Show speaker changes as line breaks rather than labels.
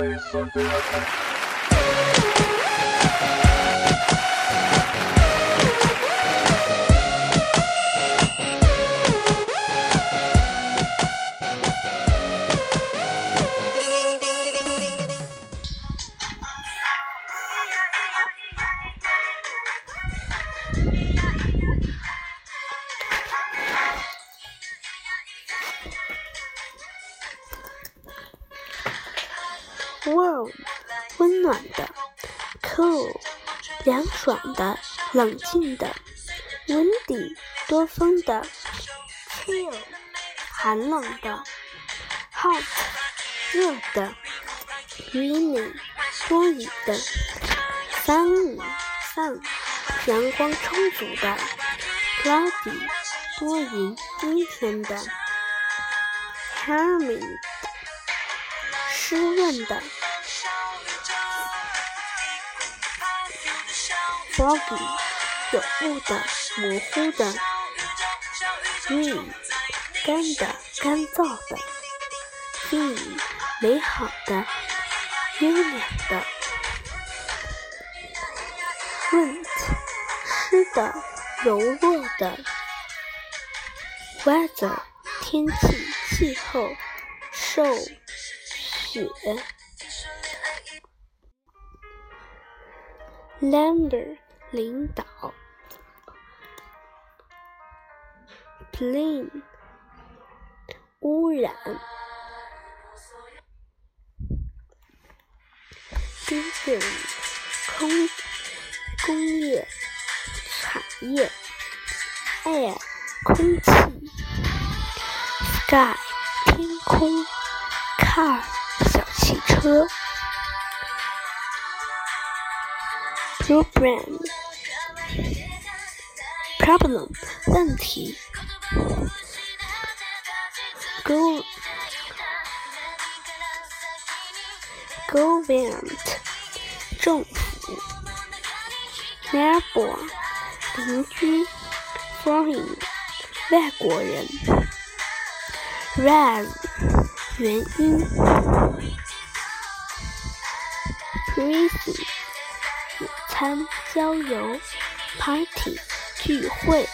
face of the Warm，温暖的；Cool，凉爽的、冷静的；Windy，多风的；Chill，寒冷的；Hot，热的；Rainy，多雨的；Sunny，Sun，阳光充足的；Cloudy，多云阴天的；Humid，湿润的。Foggy 有雾的、模糊的；green 干的、干燥的；clean 美好的、优雅的；wet 湿的、柔弱的；weather 天气、气候、受雪。Lambert 领导，Plane 污染，Building 空工业产业，Air 空气，Sky 天空，Car 小汽车。Problem problem 问题，Go government 政府，Neighbor 邻居，Foreign 外国人，Reason 原因，Reason 餐、郊游、party、聚会。